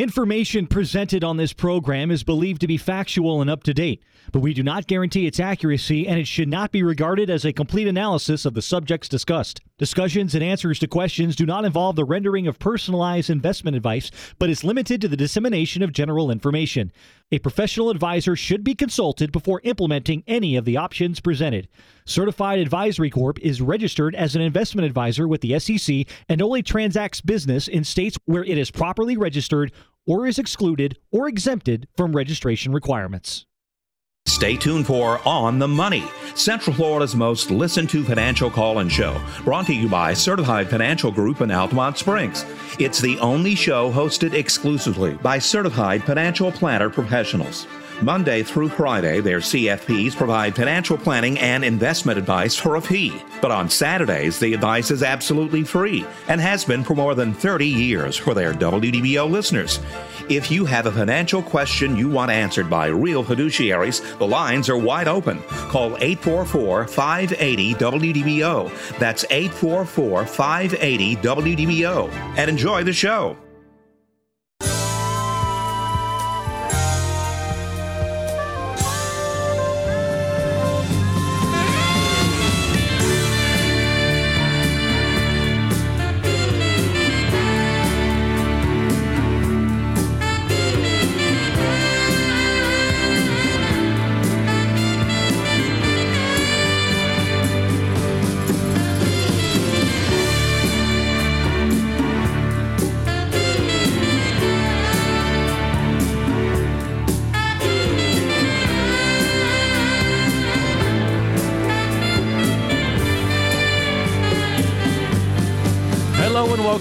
Information presented on this program is believed to be factual and up to date, but we do not guarantee its accuracy and it should not be regarded as a complete analysis of the subjects discussed. Discussions and answers to questions do not involve the rendering of personalized investment advice, but is limited to the dissemination of general information. A professional advisor should be consulted before implementing any of the options presented. Certified Advisory Corp is registered as an investment advisor with the SEC and only transacts business in states where it is properly registered or is excluded or exempted from registration requirements. Stay tuned for On the Money, Central Florida's most listened to financial call and show, brought to you by Certified Financial Group in Altamonte Springs. It's the only show hosted exclusively by certified financial planner professionals. Monday through Friday, their CFPs provide financial planning and investment advice for a fee. But on Saturdays, the advice is absolutely free and has been for more than 30 years for their WDBO listeners. If you have a financial question you want answered by real fiduciaries, the lines are wide open. Call 844 580 WDBO. That's 844 580 WDBO. And enjoy the show.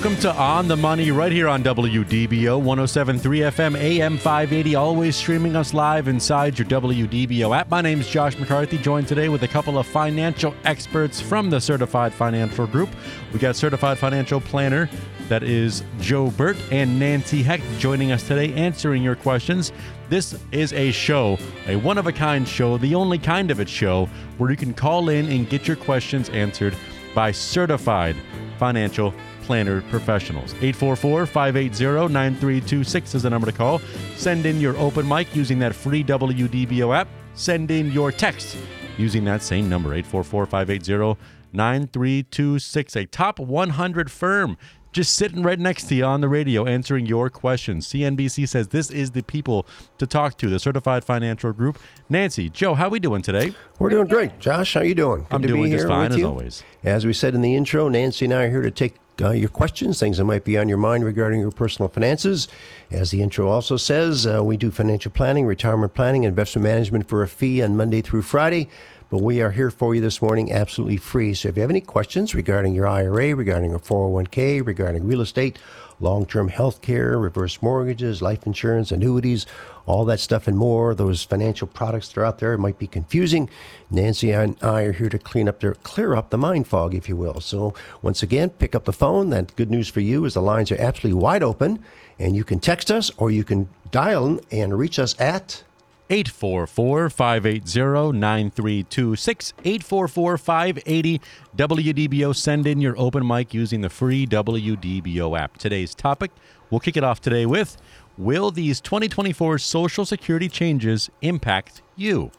Welcome to On the Money right here on WDBO 1073 FM AM 580, always streaming us live inside your WDBO app. My name is Josh McCarthy, joined today with a couple of financial experts from the Certified Financial Group. We got Certified Financial Planner, that is Joe Bert and Nancy Hecht joining us today, answering your questions. This is a show, a one of a kind show, the only kind of it show, where you can call in and get your questions answered by certified financial planner professionals. 844 580 9326 is the number to call. Send in your open mic using that free WDBO app. Send in your text using that same number, 844 580 9326. A top 100 firm just sitting right next to you on the radio answering your questions. CNBC says this is the people to talk to, the Certified Financial Group. Nancy, Joe, how are we doing today? We're doing great. Josh, how you doing? Good I'm to be doing just here fine as you. always. As we said in the intro, Nancy and I are here to take uh, your questions, things that might be on your mind regarding your personal finances. As the intro also says, uh, we do financial planning, retirement planning, investment management for a fee on Monday through Friday. But we are here for you this morning absolutely free. So if you have any questions regarding your IRA, regarding your 401k, regarding real estate, long term health care, reverse mortgages, life insurance, annuities, all that stuff and more, those financial products that are out there might be confusing. Nancy and I are here to clean up their clear up the mind fog, if you will. So once again, pick up the phone. That good news for you is the lines are absolutely wide open and you can text us or you can dial and reach us at 844 580 9326. 844 580 WDBO. Send in your open mic using the free WDBO app. Today's topic, we'll kick it off today with Will these 2024 Social Security changes impact you?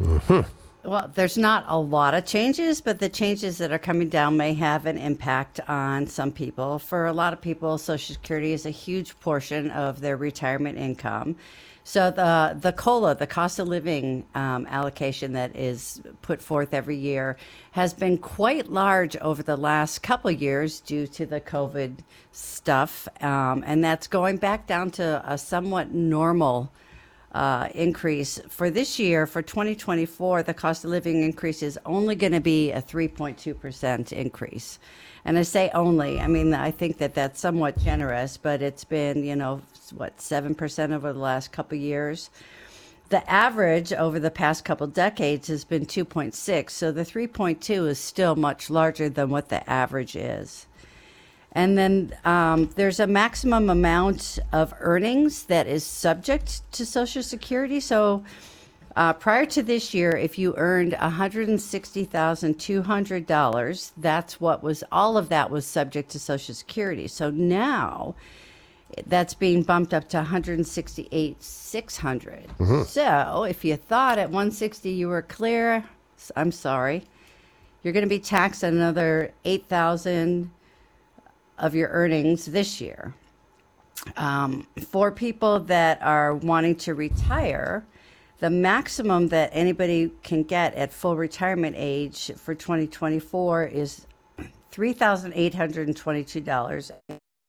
Mm-hmm. Well, there's not a lot of changes, but the changes that are coming down may have an impact on some people. For a lot of people, Social Security is a huge portion of their retirement income. So the the COLA, the cost of living um, allocation that is put forth every year, has been quite large over the last couple years due to the COVID stuff, um, and that's going back down to a somewhat normal uh, increase. For this year for 2024 the cost of living increase is only going to be a 3.2% increase. And i say only i mean i think that that's somewhat generous but it's been you know what 7% over the last couple years the average over the past couple decades has been 2.6 so the 3.2 is still much larger than what the average is and then um, there's a maximum amount of earnings that is subject to Social Security. So uh, prior to this year, if you earned $160,200, that's what was, all of that was subject to Social Security. So now, that's being bumped up to 168 600 Mm-hmm. so if you thought at 160 you were clear i'm sorry you're going to be taxed another 8000 of your earnings this year. Um, for people that are wanting to retire the maximum that anybody can get at full retirement age for 2024 is $3822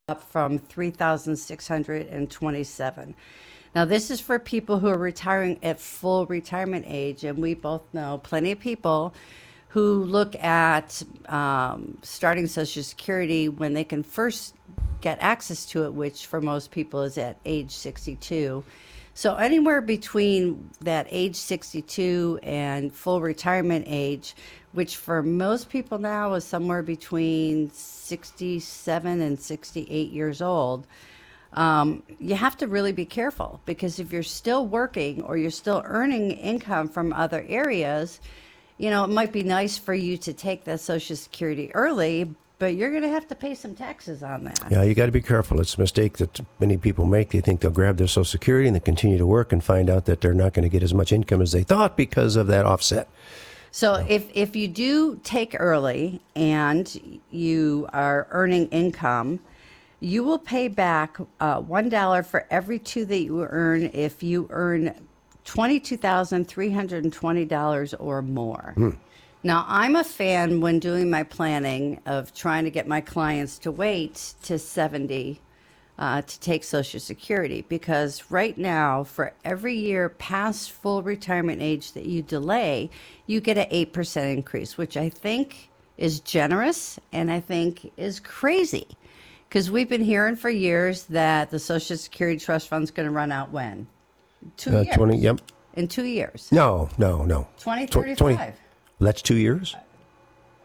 up from 3627 now this is for people who are retiring at full retirement age and we both know plenty of people who look at um, starting social security when they can first get access to it which for most people is at age 62 so anywhere between that age 62 and full retirement age, which for most people now is somewhere between 67 and 68 years old, um, you have to really be careful because if you're still working or you're still earning income from other areas, you know, it might be nice for you to take that Social Security early, but you're going to have to pay some taxes on that. Yeah, you got to be careful. It's a mistake that many people make. They think they'll grab their Social Security and they continue to work and find out that they're not going to get as much income as they thought because of that offset. So if if you do take early and you are earning income, you will pay back uh, one dollar for every two that you earn if you earn twenty two thousand three hundred and twenty dollars or more. Now I'm a fan when doing my planning of trying to get my clients to wait to seventy uh, to take Social Security because right now, for every year past full retirement age that you delay, you get an 8% increase, which I think is generous and I think is crazy because we've been hearing for years that the Social Security Trust Fund's going to run out when? Two Uh, years. 20, yep. In two years. No, no, no. Tw- 2035. That's two years?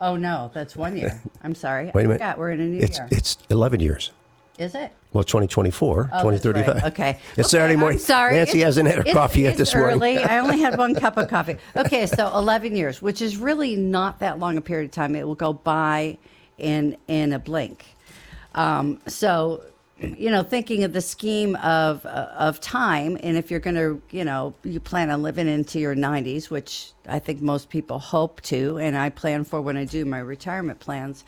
Oh, no, that's one year. I'm sorry. Wait a minute. I forgot we're in a new It's, year. it's 11 years. Is it? Well, 2024, Oh, 2035. right. Okay. It's Okay, Saturday I'm morning. sorry. Nancy It's- hasn't had her coffee yet this morning. early. I only had one cup of coffee. Okay, so 11 years, which is really not that long a period of time. It will go by in in a blink. Um, so, you know, thinking of the scheme of uh, of time, and if you're going to, you know, you plan on living into your 90s, which I think most people hope to, and I plan for when I do my retirement plans.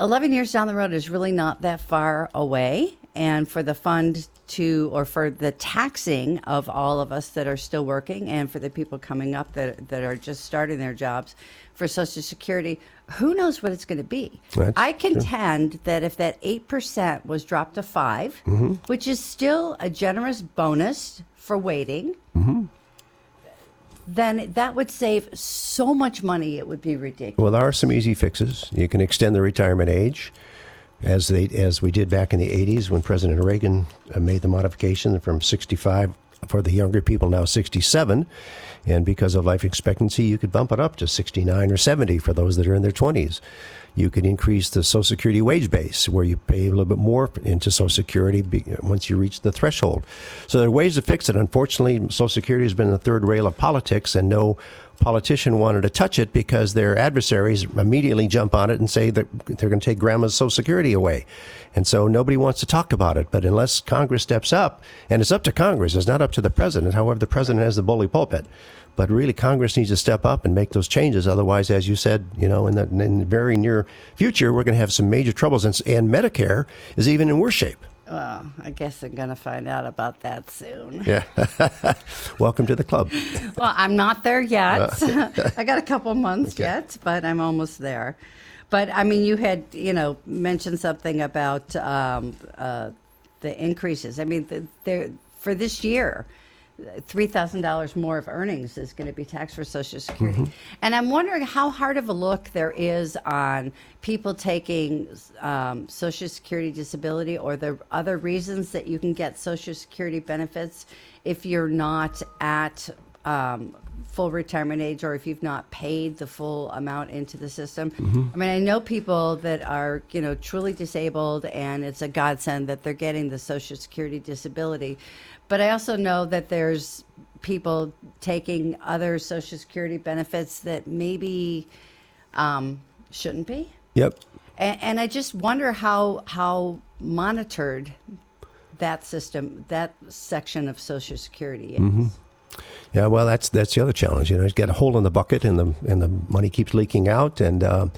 11 years down the road is really not that far away. And for the fund to, or for the taxing of all of us that are still working and for the people coming up that, that are just starting their jobs for Social Security, who knows what it's going to be? That's I contend that if that 8% was dropped to 5 Mm-hmm. which is still a generous bonus for waiting, Mm-hmm. Then that would save so much money, it would be ridiculous. Well, there are some easy fixes. You can extend the retirement age, as they as we did back in the 80s when President Reagan uh, made the modification from 65 for the younger people, now 67. And because of life expectancy, you could bump it up to 69 or 70 for those that are in their 20s. You could increase the Social Security wage base, where you pay a little bit more into Social Security once you reach the threshold. So there are ways to fix it. Unfortunately, Social Security has been the third rail of politics, and no politician wanted to touch it because their adversaries immediately jump on it and say that they're going to take grandma's Social Security away. And so nobody wants to talk about it. But unless Congress steps up, and it's up to Congress, it's not up to the president. However, the president has the bully pulpit. But really, Congress needs to step up and make those changes. Otherwise, as you said, you know, in the, in the very near future, we're going to have some major troubles. And, and Medicare is even in worse shape. Well, I guess I'm going to find out about that soon. Yeah. Welcome to the club. Well, I'm not there yet. I got a couple months yet, but I'm almost there. But I mean, you had you know mentioned something about um, uh, the increases. I mean, the, there for this year, three thousand dollars more of earnings is going to be taxed for Social Security, and I'm wondering how hard of a look there is on people taking um, Social Security disability or the other reasons that you can get Social Security benefits if you're not at um, full retirement age or if you've not paid the full amount into the system. I mean, I know people that are, you know, truly disabled and it's a godsend that they're getting the Social Security disability. But I also know that there's people taking other Social Security benefits that maybe um, shouldn't be. Yep. And, and I just wonder how how monitored that system, that section of Social Security is. Mm-hmm. Yeah, well, that's that's the other challenge. You know, you get a hole in the bucket, and the and the money keeps leaking out, and uh,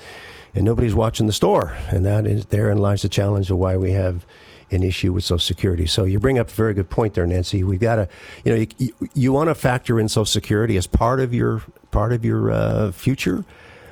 and nobody's watching the store, and that is therein lies the challenge of why we have an issue with Social Security. So you bring up a very good point there, Nancy. We've got to, you know, you, you, want to factor in Social Security as part of your part of your uh, future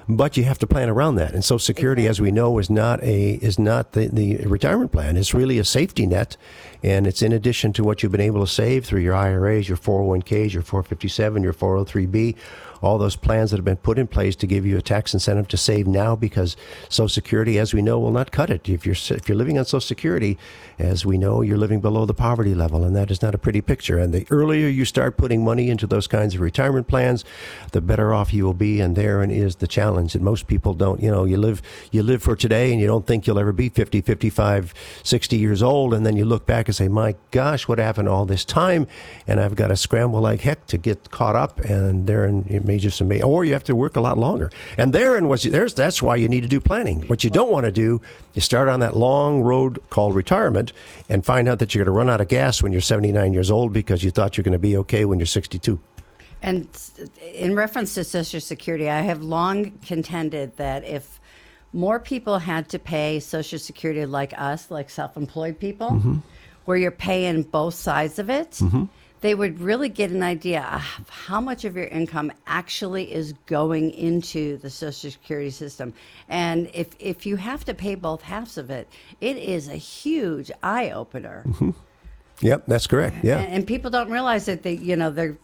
but you have to plan around that. And Social Security, as we know, is not a is not the, the retirement plan. It's really a safety net, and it's in addition to what you've been able to save through your IRAs, your 401ks, your 457, your 403b, all those plans that have been put in place to give you a tax incentive to save now because Social Security, as we know, will not cut it. If you're if you're living on Social Security, as we know, you're living below the poverty level, and that is not a pretty picture. And the earlier you start putting money into those kinds of retirement plans, the better off you will be. And therein is the challenge that most people don't. You know, you live you live for today, and you don't think you'll ever be 50, 55, 60 years old, and then you look back and say, "My gosh, what happened all this time?" And I've got to scramble like heck to get caught up. And therein it may just amazing, or you have to work a lot longer. And therein was there's that's why you need to do planning. What you don't want to do is start on that long road called retirement and find out that you're going to run out of gas when you're 79 years old because you thought you're going to be okay when you're 62. And in reference to Social Security, I have long contended that if more people had to pay Social Security like us, like self employed people, mm-hmm. Where you're paying both sides of it, mm-hmm. they would really get an idea of how much of your income actually is going into the Social Security system. And if, if you have to pay both halves of it, it is a huge eye opener. Mm-hmm. Yep, that's correct. Yeah, and, and people don't realize that they, you know, their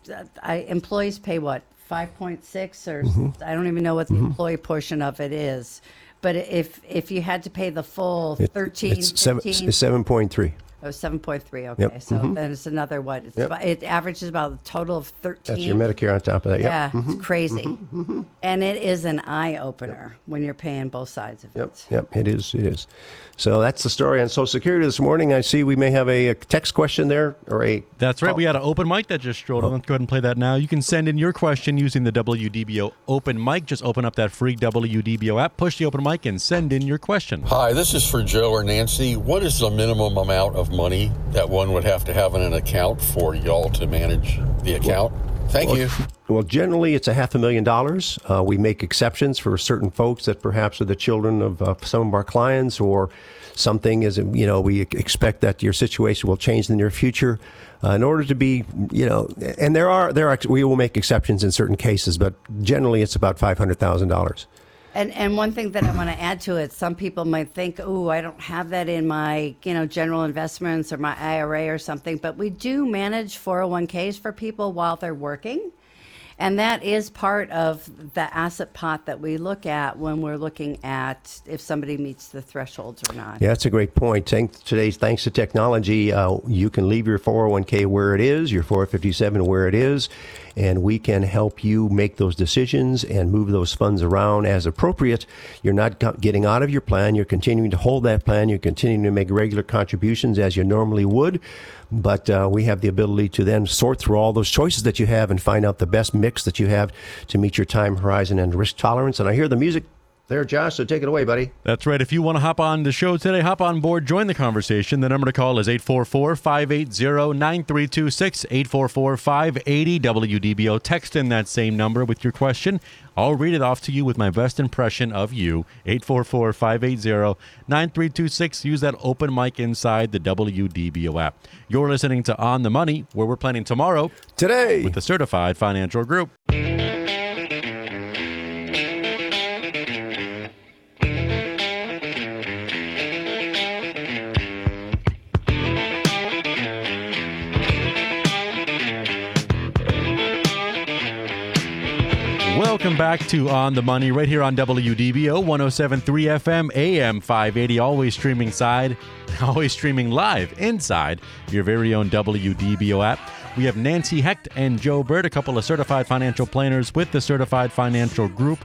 uh, employees pay what five point six or mm-hmm. I don't even know what the mm-hmm. employee portion of it is. But if if you had to pay the full thirteen, it's seven seven point three. Oh, 7.3. Okay. Yep. So mm-hmm. then it's another what? It's yep. about, it averages about a total of 13. That's your Medicare on top of that. Yep. Yeah. Mm-hmm. It's crazy. Mm-hmm. mm-hmm. And it is an eye opener when you're paying both sides of yep. it. Yep. It is. It is. So that's the story on Social Security this morning. I see we may have a, a text question there or a. That's right. We had an open mic that just strolled oh. Let's go ahead and play that now. You can send in your question using the WDBO open mic. Just open up that free WDBO app, push the open mic, and send in your question. Hi, this is for Joe or Nancy. What is the minimum amount of money that one would have to have in an account for y'all to manage the account? Thank well, you. Well, generally, it's a half a million dollars. Uh, we make exceptions for certain folks that perhaps are the children of uh, some of our clients, or something is, you know, we expect that your situation will change in the near future. Uh, in order to be, you know, and there are there are we will make exceptions in certain cases, but generally, it's about five hundred thousand dollars. And and one thing that I want to add to it, some people might think, "Oh, I don't have that in my, you know, general investments or my IRA or something." But we do manage 401ks for people while they're working. And that is part of the asset pot that we look at when we're looking at if somebody meets the thresholds or not. Yeah, that's a great point. Thanks, today's thanks to technology, uh, you can leave your 401k where it is, your 457 where it is, and we can help you make those decisions and move those funds around as appropriate. You're not getting out of your plan. You're continuing to hold that plan. You're continuing to make regular contributions as you normally would. But uh, we have the ability to then sort through all those choices that you have and find out the best mix that you have to meet your time horizon and risk tolerance. And I hear the music there, Josh. So take it away, buddy. That's right. If you want to hop on the show today, hop on board, join the conversation. The number to call is 844 580 9326, 844 580 WDBO. Text in that same number with your question. I'll read it off to you with my best impression of you. 844 580 9326. Use that open mic inside the WDBO app. You're listening to On the Money, where we're planning tomorrow. Today. With the Certified Financial Group. Back to On the Money right here on WDBO 1073 FM AM 580 always streaming side always streaming live inside your very own WDBO app. We have Nancy Hecht and Joe Bert, a couple of certified financial planners with the Certified Financial Group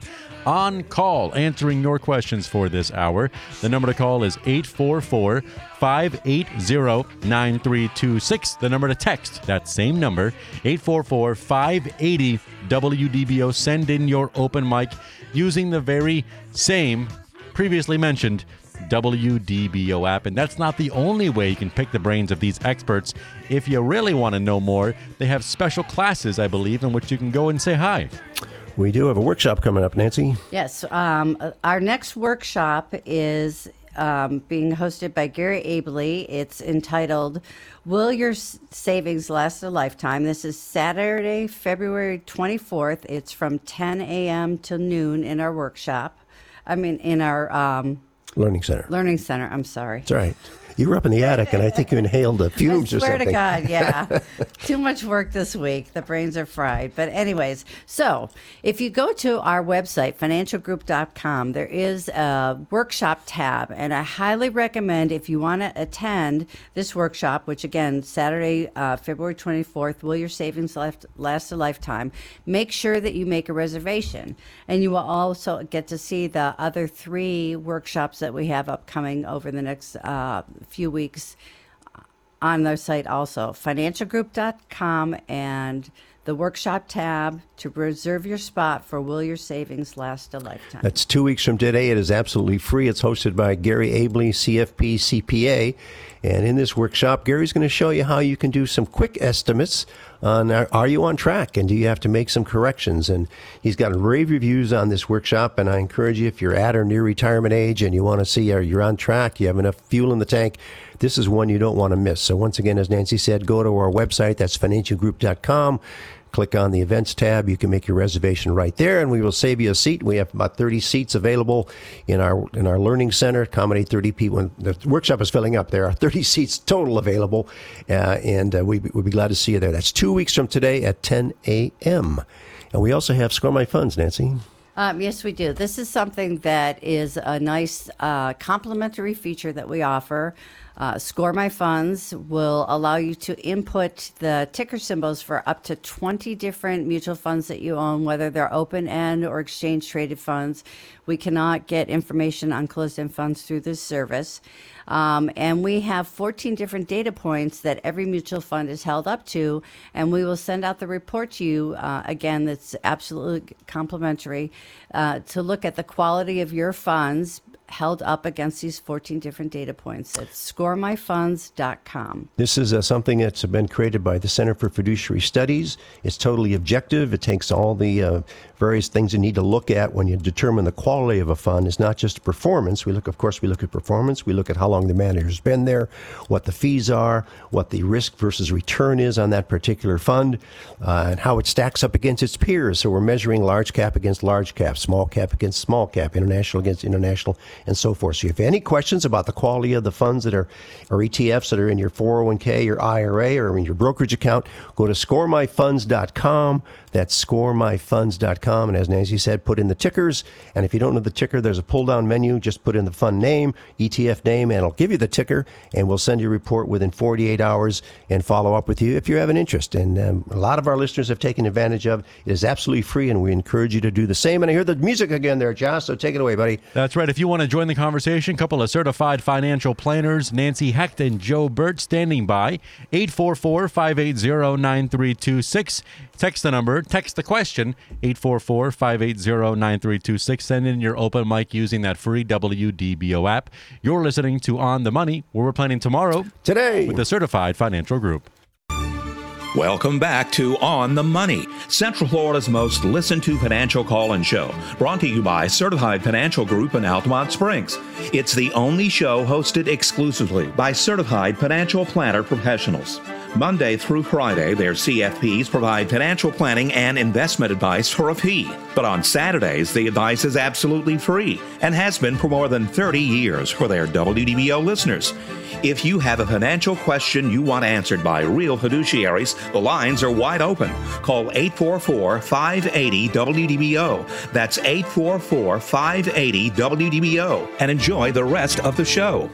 on call answering your questions for this hour. The number to call is 844 580 9326. The number to text, that same number, 844 580 WDBO. Send in your open mic using the very same previously mentioned WDBO app. And that's not the only way you can pick the brains of these experts. If you really want to know more, they have special classes, I believe, in which you can go and say hi. We do have a workshop coming up, Nancy. Yes, um, uh, our next workshop is um, being hosted by Gary Abley. It's entitled Will Your S- Savings Last a Lifetime? This is Saturday, February 24th. It's from 10 a.m. till noon in our workshop. I mean, in our um, Learning Center. learning center. I'm sorry. That's right. You were up in the attic, and I think you inhaled the fumes I or swear to God, yeah. Too much work this week. The brains are fried. But, anyways, so if you go to our website, financialgroup.com, there is a workshop tab. And I highly recommend if you want to attend this workshop, which again, Saturday, uh, February 24th, Will Your Savings Last, last a Lifetime, make sure that you make a reservation. And you will also get to see the other three workshops that we have upcoming over the next uh, few weeks on their site also financialgroup.com and the workshop tab to reserve your spot for will your savings last a lifetime That's two weeks from today. It is absolutely free. It's hosted by Gary Abley, CFP, CPA. And in this workshop, Gary's going to show you how you can do some quick estimates Uh, on are, are you on track and do you have to make some corrections? And he's got rave reviews on this workshop. And I encourage you, if you're at or near retirement age and you want to see are you're on track, you have enough fuel in the tank, this is one you don't want to miss. So once again, as Nancy said, go to our website. That's financialgroup.com. Click on the events tab. You can make your reservation right there, and we will save you a seat. We have about 30 seats available in our in our learning center. Accommodate 30 people. When the workshop is filling up, there are 30 seats total available, uh, and uh, we, we'd be glad to see you there. That's two weeks from today at 10 a.m. And we also have Score My Funds, Nancy. Um, yes, we do. This is something that is a nice uh, complementary feature that we offer. Uh, Score My Funds will allow you to input the ticker symbols for up to 20 different mutual funds that you own, whether they're open end or exchange traded funds. We cannot get information on closed end funds through this service. Um, and we have 14 different data points that every mutual fund is held up to, and we will send out the report to you uh, again. That's absolutely complimentary uh, to look at the quality of your funds held up against these 14 different data points. It's scoremyfunds.com. This is uh, something that's been created by the Center for Fiduciary Studies. It's totally objective. It takes all the uh, various things you need to look at when you determine the quality of a fund. It's not just performance. We look, of course, we look at performance. We look at how long the manager's been there, what the fees are, what the risk versus return is on that particular fund, uh, and how it stacks up against its peers. So we're measuring large cap against large cap, small cap against small cap, international against international, and so forth. So if you have any questions about the quality of the funds that are, or ETFs that are in your 401k, your IRA, or in your brokerage account, go to scoremyfunds.com. That's scoremyfunds.com. And as Nancy said, put in the tickers. And if you don't know the ticker, there's a pull down menu. Just put in the fund name, ETF name, and it'll give you the ticker. And we'll send you a report within 48 hours and follow up with you if you have an interest. And um, a lot of our listeners have taken advantage of it. Is absolutely free, and we encourage you to do the same. And I hear the music again there, Josh. So take it away, buddy. That's right. If you want to join the conversation, couple of certified financial planners, Nancy Hecht and Joe Bert, standing by. 844 580 9326. Text the number, text the question, 844 580 9326. Send in your open mic using that free WDBO app. You're listening to On the Money, where we're planning tomorrow Today. with the certified financial group. Welcome back to On the Money, Central Florida's most listened to financial call and show. Brought to you by Certified Financial Group in Altamonte Springs. It's the only show hosted exclusively by certified financial planner professionals. Monday through Friday, their CFPs provide financial planning and investment advice for a fee. But on Saturdays, the advice is absolutely free and has been for more than 30 years for their WDBO listeners. If you have a financial question you want answered by real fiduciaries, the lines are wide open. Call 844 580 WDBO. That's 844 580 WDBO and enjoy the rest of the show.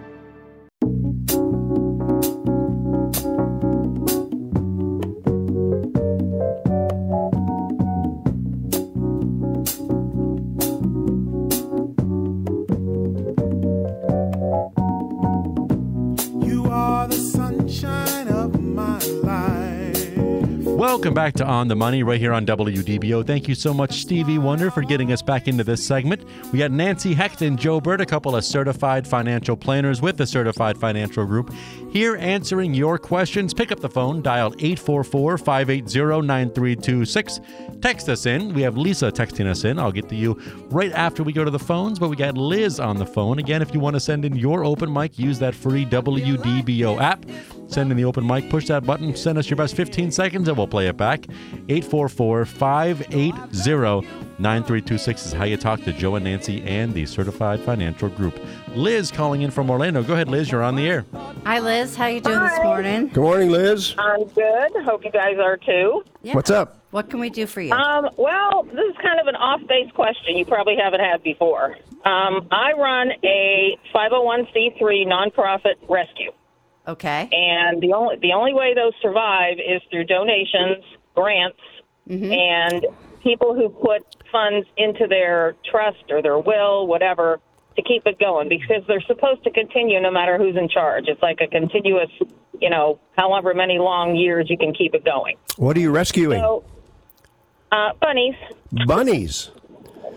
Welcome back to On the Money right here on WDBO. Thank you so much, Stevie Wonder, for getting us back into this segment. We got Nancy Hecht and Joe Bert, a couple of certified financial planners with the Certified Financial Group, here answering your questions. Pick up the phone, dial 844 580 9326. Text us in. We have Lisa texting us in. I'll get to you right after we go to the phones, but we got Liz on the phone. Again, if you want to send in your open mic, use that free WDBO app. Send in the open mic, push that button, send us your best 15 seconds, and we'll play it back. 844 580 9326 is how you talk to Joe and Nancy and the Certified Financial Group. Liz calling in from Orlando. Go ahead, Liz. You're on the air. Hi, Liz. How you doing this morning? Good morning, Liz. I'm good. Hope you guys are too. Yeah. What's up? What can we do for you? Um, well, this is kind of an off-base question you probably haven't had before. Um, I run a 501c3 nonprofit rescue, okay. and the only the only way those survive is through donations, grants, and people who put funds into their trust or their will, whatever, to keep it going because they're supposed to continue no matter who's in charge. It's like a continuous, you know, however many long years you can keep it going. What are you rescuing? So, uh, bunnies. Bunnies.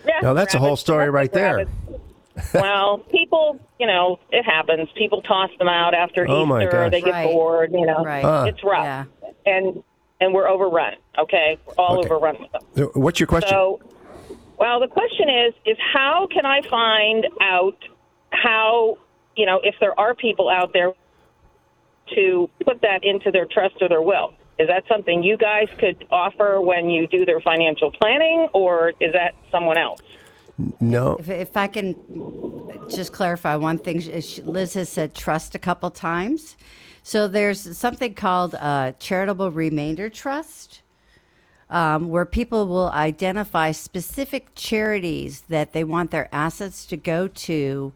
Yeah, Now, that's a whole story right there. rabbits. well, people, you know, it happens. People toss them out after Oh, my Easter. gosh. They get Right. bored. You know, Right. Huh. it's rough, Yeah. and and we're overrun. Okay, we're all Okay. overrun with them. Uh, what's your question? So, well, the question is, is how can I find out how, you know, if there are people out there to put that into their trust or their will? Is that something you guys could offer when you do their financial planning, or is that someone else? No. If, if I can just clarify one thing, Liz has said trust a couple times. So there's something called a charitable remainder trust. Um, where people will identify specific charities that they want their assets to go to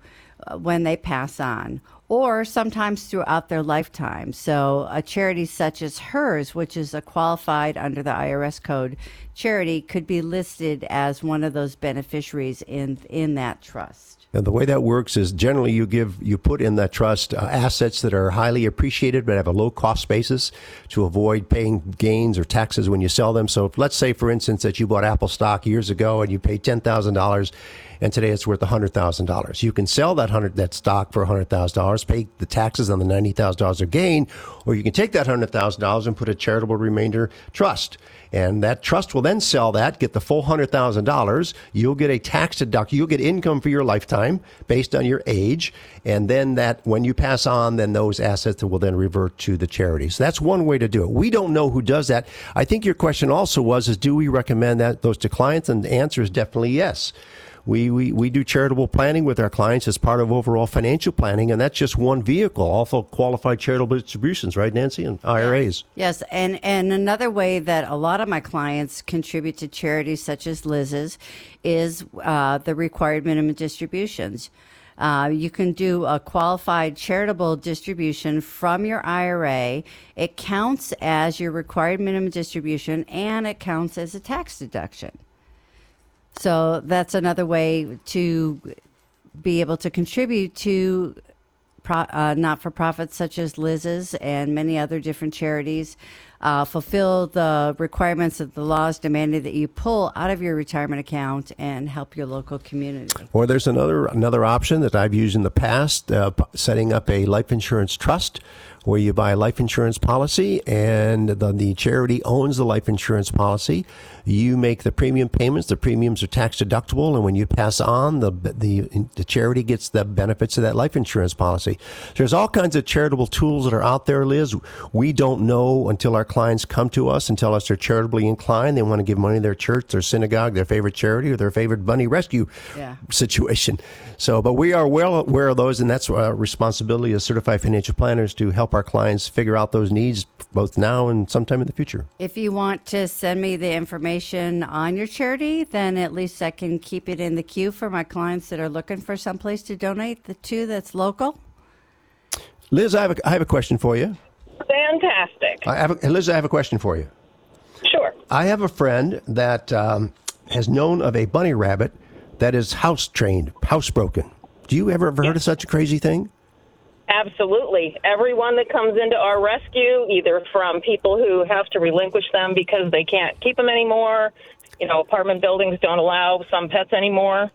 uh, when they pass on, or sometimes throughout their lifetime. So, a charity such as hers, which is a qualified under the IRS code charity, could be listed as one of those beneficiaries in in that trust. And the way that works is generally you give you put in that trust uh, assets that are highly appreciated but have a low cost basis to avoid paying gains or taxes when you sell them. So let's say, for instance, that you bought Apple stock years ago and you paid ten thousand dollars, and today it's worth hundred thousand dollars. You can sell that hundred that stock for hundred thousand dollars, pay the taxes on the ninety thousand dollars of gain, or you can take that hundred thousand dollars and put a charitable remainder trust. And that trust will then sell that, get the full hundred thousand dollars. You'll get a tax deduction. You'll get income for your lifetime based on your age, and then that when you pass on, then those assets will then revert to the charity. So that's one way to do it. We don't know who does that. I think your question also was: is do we recommend that those to clients? And the answer is definitely yes. We, we, we do charitable planning with our clients as part of overall financial planning, and that's just one vehicle. Also, qualified charitable distributions, right, Nancy, and IRAs. Yes, and and another way that a lot of my clients contribute to charities such as Liz's is uh, the required minimum distributions. Uh, you can do a qualified charitable distribution from your IRA. It counts as your required minimum distribution, and it counts as a tax deduction. So that's another way to be able to contribute to pro, uh, not for profits such as Liz's and many other different charities. Uh, fulfill the requirements of the laws demanding that you pull out of your retirement account and help your local community. Or there's another another option that I've used in the past, uh, setting up a life insurance trust where you buy a life insurance policy and the, the charity owns the life insurance policy. You make the premium payments. The premiums are tax deductible, and when you pass on, the the the charity gets the benefits of that life insurance policy. There's all kinds of charitable tools that are out there, Liz. We don't know until our clients come to us and tell us they're charitably inclined. They want to give money to their church, their synagogue, their favorite charity, or their favorite bunny rescue Yeah. situation. So, but we are well aware of those, and that's our responsibility as certified financial planners to help our clients figure out those needs both now and sometime in the future. If you want to send me the information on your charity, then at least I can keep it in the queue for my clients that are looking for someplace to donate the two that's local. Liz, I have a, I have a question for you. Fantastic. I have a, Liz, I have a question for you. Sure. I have a friend that um, has known of a bunny rabbit that is house trained, housebroken. Do you ever ever heard of such a crazy thing? Absolutely. Everyone that comes into our rescue, either from people who have to relinquish them because they can't keep them anymore, you know, apartment buildings don't allow some pets anymore,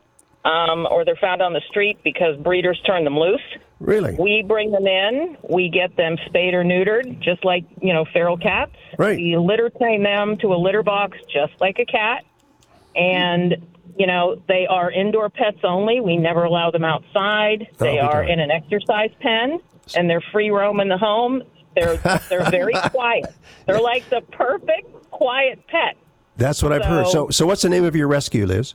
um, or they're found on the street because breeders turn them loose. Really? We bring them in. We get them spayed or neutered, just like you know feral cats. Right. We litter train them to a litter box, just like a cat. And you know they are indoor pets only. We never allow them outside. Oh, They are in an exercise pen, and they're free roam in the home. They're they're very quiet. They're like the perfect quiet pet. That's what I've heard. So, So- so what's the name of your rescue, Liz?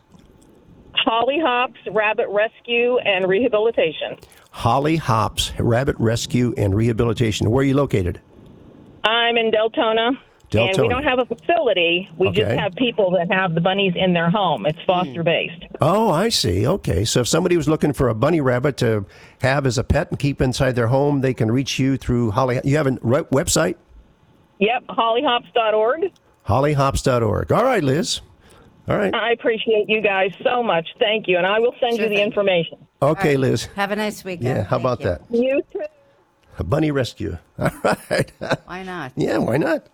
Holly Hops Rabbit Rescue and Rehabilitation. Holly Hops Rabbit Rescue and Rehabilitation. Where are you located? I'm in Deltona. And Deltona. we don't have a facility. We just have people that have the bunnies in their home. It's hmm. foster based. Oh, I see. Okay. So if somebody was looking for a bunny rabbit to have as a pet and keep inside their home, they can reach you through Holly. You have a re- website? Yep, hollyhops.org. Hollyhops.org. All right, Liz. All right. I appreciate you guys so much. Thank you. And I will send Sure you the thing. information. Okay, Liz. Have a nice weekend. Yeah, how Thank about you. that? You too. A bunny rescue. All right. Why not? yeah, why not?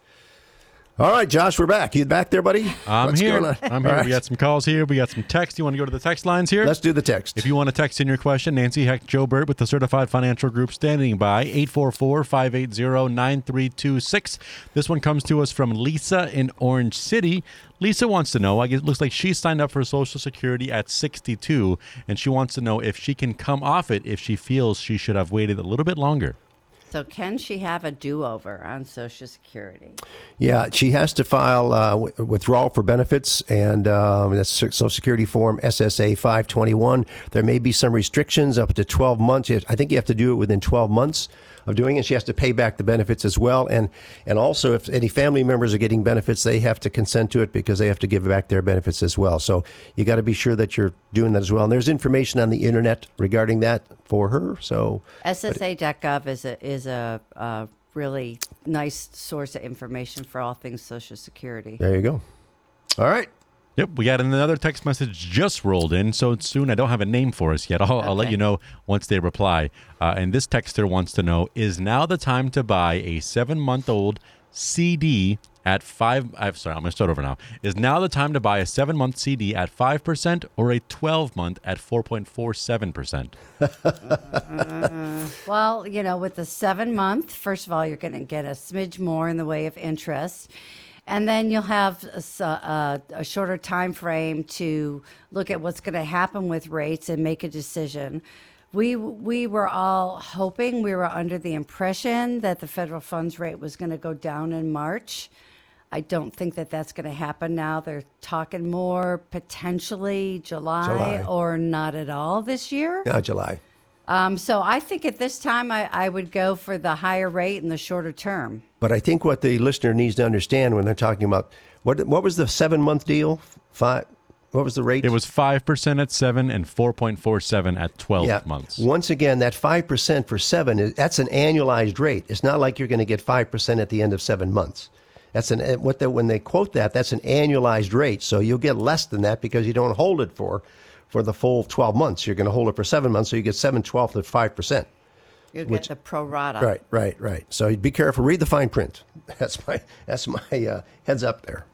All right, Josh, we're back. You back there, buddy? I'm What's here. I'm here. right. We got some calls here. We got some text. You want to go to the text lines here? Let's do the text. If you want to text in your question, Nancy Hecht, Joe Bert with the Certified Financial Group standing by 844-580-9326. This one comes to us from Lisa in Orange City. Lisa wants to know, I guess it looks like she signed up for Social Security at 62 and she wants to know if she can come off it if she feels she should have waited a little bit longer. So, can she have a do over on Social Security? Yeah, she has to file uh, wi- withdrawal for benefits, and um, that's Social Security form SSA 521. There may be some restrictions up to 12 months. I think you have to do it within 12 months of doing it. She has to pay back the benefits as well, and and also if any family members are getting benefits, they have to consent to it because they have to give back their benefits as well. So you got to be sure that you're doing that as well. And there's information on the internet regarding that for her. So SSA.gov is a is a, uh really nice source of information for all things Social Security. there you go. All right. Yep, we got another text message just rolled in. So soon, I don't have a name for us yet. I'll, I'll let you know once they reply. Uh, and this texter wants to know: Is now the time to buy a seven-month-old CD at five? I'm sorry, I'm going to start over now. Is now the time to buy a seven-month CD at five percent or a twelve-month at four point four seven percent? Well, you know, with the seven month, first of all, you're going to get a smidge more in the way of interest. And then you'll have uh, a shorter time frame to look at what's going to happen with rates and make a decision. We we were all hoping we were under the impression that the federal funds rate was going to go down in March. I don't think that that's going to happen now. They're talking more potentially July, July. or not at all this year. Now July. Um, so I think at this time I, I would go for the higher rate and the shorter term. But I think what the listener needs to understand when they're talking about what what was the seven month deal? Five. What was the rate? It was five percent at seven and four point four seven at twelve yeah. months. Once again, that five percent for seven is that's an annualized rate. It's not like you're going to get five percent at the end of seven months. That's an what they, when they quote that. That's an annualized rate. So you'll get less than that because you don't hold it for for the full twelve months. You're going to hold it for seven months, so you get seven twelfths of five percent. You Which- get the pro rata. Right, right, right. So be careful. Read the fine print. That's my that's my uh, heads up there.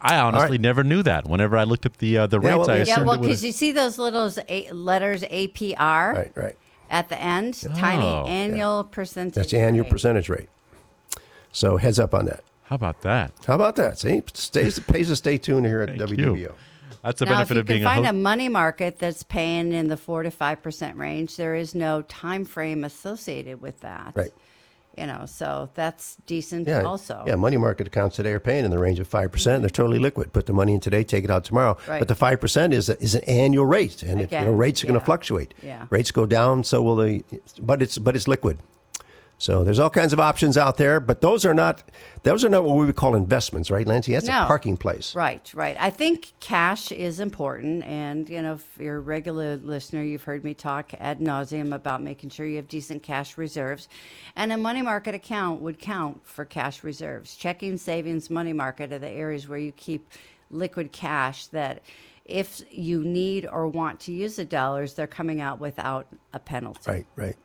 I honestly right. never knew that. Whenever I looked at the uh, the Yeah, rates, well, I yeah, Yeah, assumed well, because you see those little a- letters APR Right, right. at the end, tiny Oh, yeah. annual percentage. That's the annual rate. percentage rate. So heads up on that. How about that? How about that? See, stays pays to stay tuned here at Thank WWO. you. That's the Now, if you of can being find a a money market that's paying in the four to five percent range, there is no time frame associated with that. Right. You know, so that's decent Yeah, also. yeah. Money market accounts today are paying in the range of five percent. They're totally liquid. Put the money in today, take it out tomorrow. Right. But the five percent is a, is an annual rate, and if you know, rates are going to fluctuate. Yeah. Rates go down, so will the. But it's but it's liquid. So there's all kinds of options out there, but those are not those are not what we would call investments, right, Nancy? That's No. a parking place. Right, right. I think cash is important, and you know, if you're a regular listener, you've heard me talk ad nauseum about making sure you have decent cash reserves, and a money market account would count for cash reserves. Checking, savings, money market are the areas where you keep liquid cash that. If you need or want to use the dollars, they're coming out without a penalty. Right, right.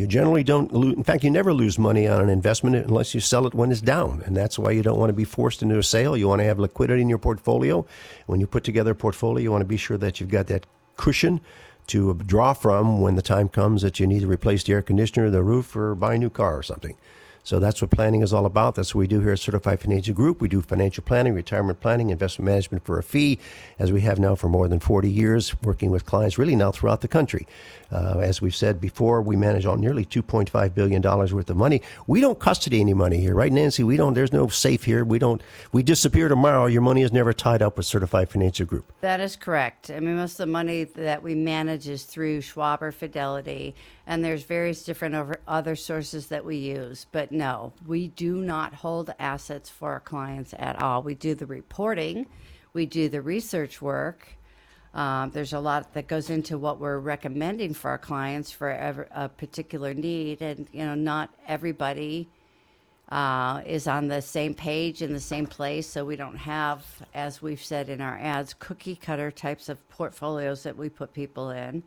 You generally don't lose. In fact, you never lose money on an investment unless you sell it when it's down, and that's why you don't want to be forced into a sale. You want to have liquidity in your portfolio. When you put together a portfolio, you want to be sure that you've got that cushion to draw from when the time comes that you need to replace the air conditioner, the roof, or buy a new car or something. So that's what planning is all about. That's what we do here at Certified Financial Group. We do financial planning, retirement planning, investment management for a fee, as we have now for more than 40 years, working with clients really now throughout the country. Uh, as we've said before, we manage on nearly $2.5 billion worth of money. We don't custody any money here, right, Nancy? We don't, there's no safe here. We don't, we disappear tomorrow. Your money is never tied up with Certified Financial Group. That is correct. I mean, most of the money that we manage is through Schwab or Fidelity, and there's various different over, other sources that we use. But no, we do not hold assets for our clients at all. We do the reporting, we do the research work. Um, there's a lot that goes into what we're recommending for our clients for ever, a particular need, and you know, not everybody uh, is on the same page in the same place. So we don't have, as we've said in our ads, cookie cutter types of portfolios that we put people in.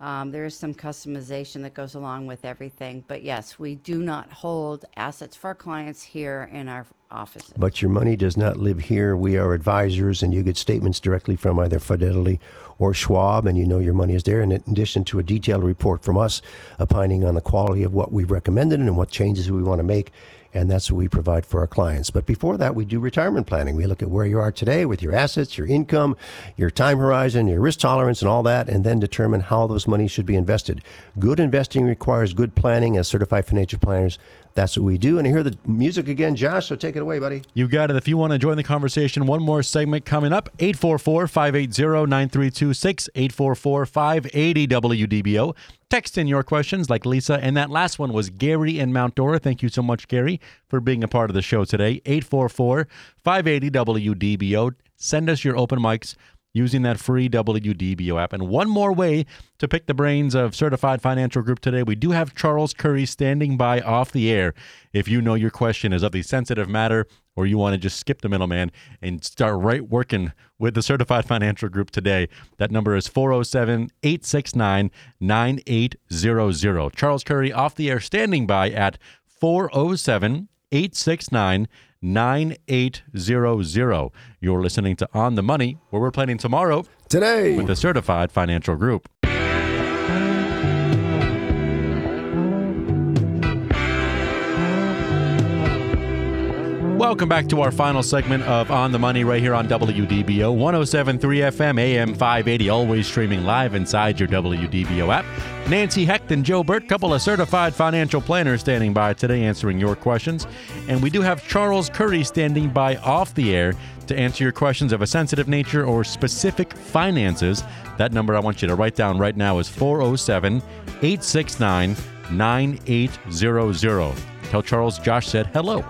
Um, there is some customization that goes along with everything. But yes, we do not hold assets for clients here in our offices. But your money does not live here. We are advisors, and you get statements directly from either Fidelity or Schwab, and you know your money is there. In addition to a detailed report from us opining on the quality of what we've recommended and what changes we want to make and that's what we provide for our clients. But before that, we do retirement planning. We look at where you are today with your assets, your income, your time horizon, your risk tolerance, and all that, and then determine how those monies should be invested. Good investing requires good planning as certified financial planners. That's what we do. And I hear the music again, Josh, so take it away, buddy. You got it. If you want to join the conversation, one more segment coming up 844 580 9326, 844 580 WDBO. Text in your questions like Lisa. And that last one was Gary in Mount Dora. Thank you so much, Gary, for being a part of the show today. 844 580 WDBO. Send us your open mics using that free WDBO app. And one more way to pick the brains of Certified Financial Group today, we do have Charles Curry standing by off the air. If you know your question is of the sensitive matter or you want to just skip the middleman and start right working with the Certified Financial Group today, that number is 407 869 9800. Charles Curry off the air standing by at 407 869 9800. You're listening to On the Money, where we're planning tomorrow Today. with the Certified Financial Group. Welcome back to our final segment of On the Money right here on WDBO 1073 FM AM 580, always streaming live inside your WDBO app. Nancy Hecht and Joe Bert, couple of certified financial planners standing by today answering your questions. And we do have Charles Curry standing by off the air to answer your questions of a sensitive nature or specific finances. That number I want you to write down right now is 407 869 9800. Tell Charles Josh said hello.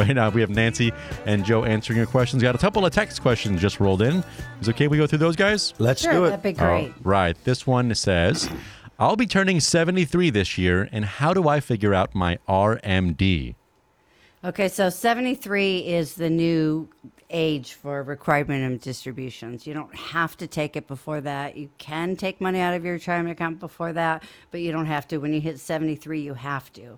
Right now, we have Nancy and Joe answering your questions. We Got a couple of text questions just rolled in. Is it okay we go through those guys? Let's Sure, do that'd it. be great. All right. This one says, I'll be turning 73 this year, and how do I figure out my RMD? Okay, so 73 is the new age for required minimum distributions. You don't have to take it before that. You can take money out of your retirement account before that, but you don't have to. When you hit 73, you have to.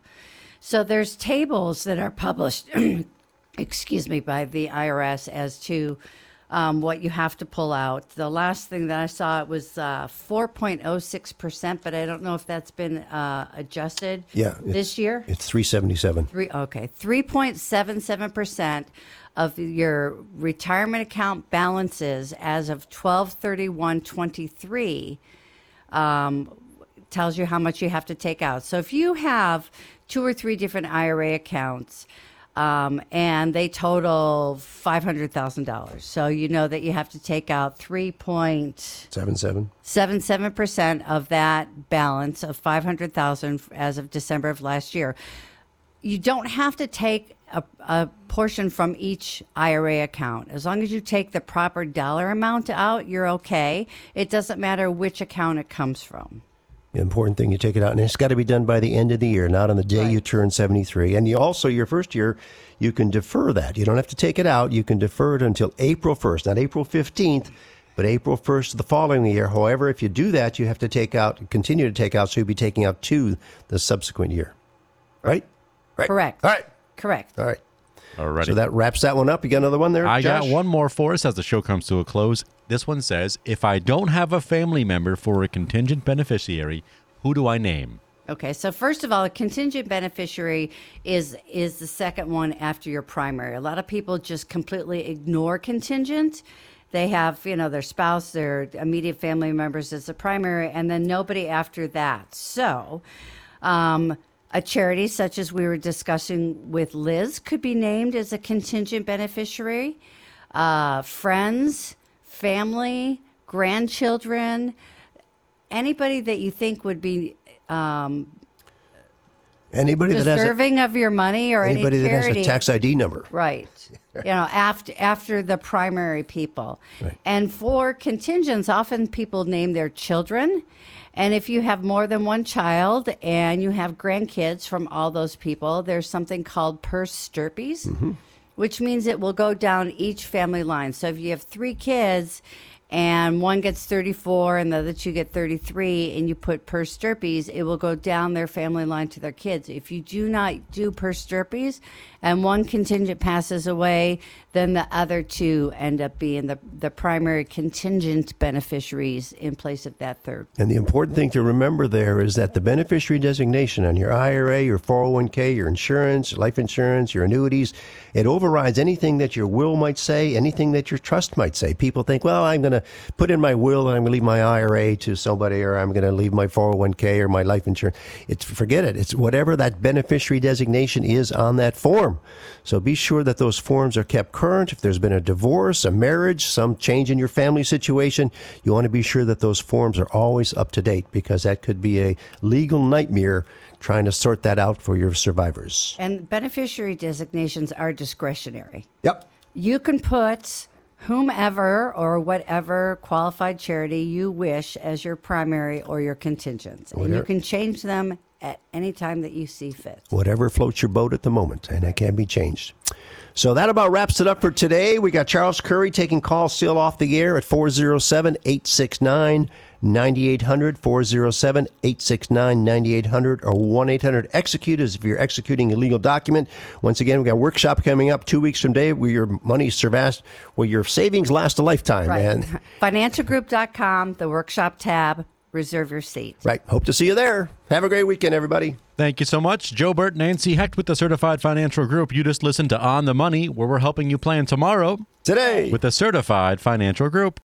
So there's tables that are published, excuse me, by the IRS as to um, what you have to pull out. The last thing that I saw it was uh, 4.06%, but I don't know if that's been uh, adjusted Yeah, it's- this year. It's 377. Three, okay, three point seven seven percent of your retirement account balances as of twelve thirty one twenty three um, tells you how much you have to take out. So if you have two or three different IRA accounts. Um, and they total five hundred thousand dollars. So you know that you have to take out three point 77. seven seven percent of that balance of five hundred thousand as of December of last year. You don't have to take a, a portion from each IRA account. As long as you take the proper dollar amount out, you're okay. It doesn't matter which account it comes from. The important thing, you take it out, and it's got to be done by the end of the year, not on the day you turn 73. And you also, your first year, you can defer that. You don't have to take it out. You can defer it until April 1st, not April 15th. but April 1st of the following year. However, if you do that, you have to take out, continue to take out, so you'll be taking out two the subsequent year. Right? Right. Correct. All right. Correct. All right. Alrighty. So that wraps that one up. You got another one there? I Josh? got one more for us as the show comes to a close. This one says, "If I don't have a family member for a contingent beneficiary, who do I name?" Okay, so first of all, a contingent beneficiary is is the second one after your primary. A lot of people just completely ignore contingent. They have, you know, their spouse, their immediate family members as the primary, and then nobody after that. So, um, a charity such as we were discussing with Liz could be named as a contingent beneficiary. Uh, friends, family, grandchildren, anybody that you think would be um, Anybody that has a, deserving of your money or anybody any that has charity. a tax ID number. Right. you know, after after the primary people. Right. And for contingents, often people name their children. And if you have more than one child and you have grandkids from all those people, there's something called per stirpes, Mm-hmm. Which means it will go down each family line. So if you have three kids and one gets 34 and the other two get 33 and you put per stirpes, it will go down their family line to their kids. If you do not do per stirpes and one contingent passes away, then the other two end up being the, the primary contingent beneficiaries in place of that third. And the important thing to remember there is that the beneficiary designation on your IRA, your 401k, your insurance, life insurance, your annuities, it overrides anything that your will might say, anything that your trust might say. People think, well, I'm going to put in my will and I'm going to leave my IRA to somebody or I'm going to leave my 401k or my life insurance. It's forget it. It's whatever that beneficiary designation is on that form. So be sure that those forms are kept current. If there's been a divorce, a marriage, some change in your family situation, you want to be sure that those forms are always up to date because that could be a legal nightmare trying to sort that out for your survivors. And beneficiary designations are discretionary. Yep. You can put whomever or whatever qualified charity you wish as your primary or your contingent. And you can change them at any time that you see fit. Whatever floats your boat at the moment, and that can be changed. So that about wraps it up for today. We got Charles Curry taking calls still off the air at 407 869 9800, 407 869 9800, or 1 800 execute as if you're executing a legal document. Once again, we got a workshop coming up two weeks from today where your money surpassed, where your savings last a lifetime, Right. man. Financialgroup.com, the workshop tab, reserve your seat. Right. Hope to see you there. Have a great weekend, everybody. Thank you so much, Joe Bert, Nancy Hecht with the Certified Financial Group. You just listened to On the Money, where we're helping you plan tomorrow Today. with the Certified Financial Group.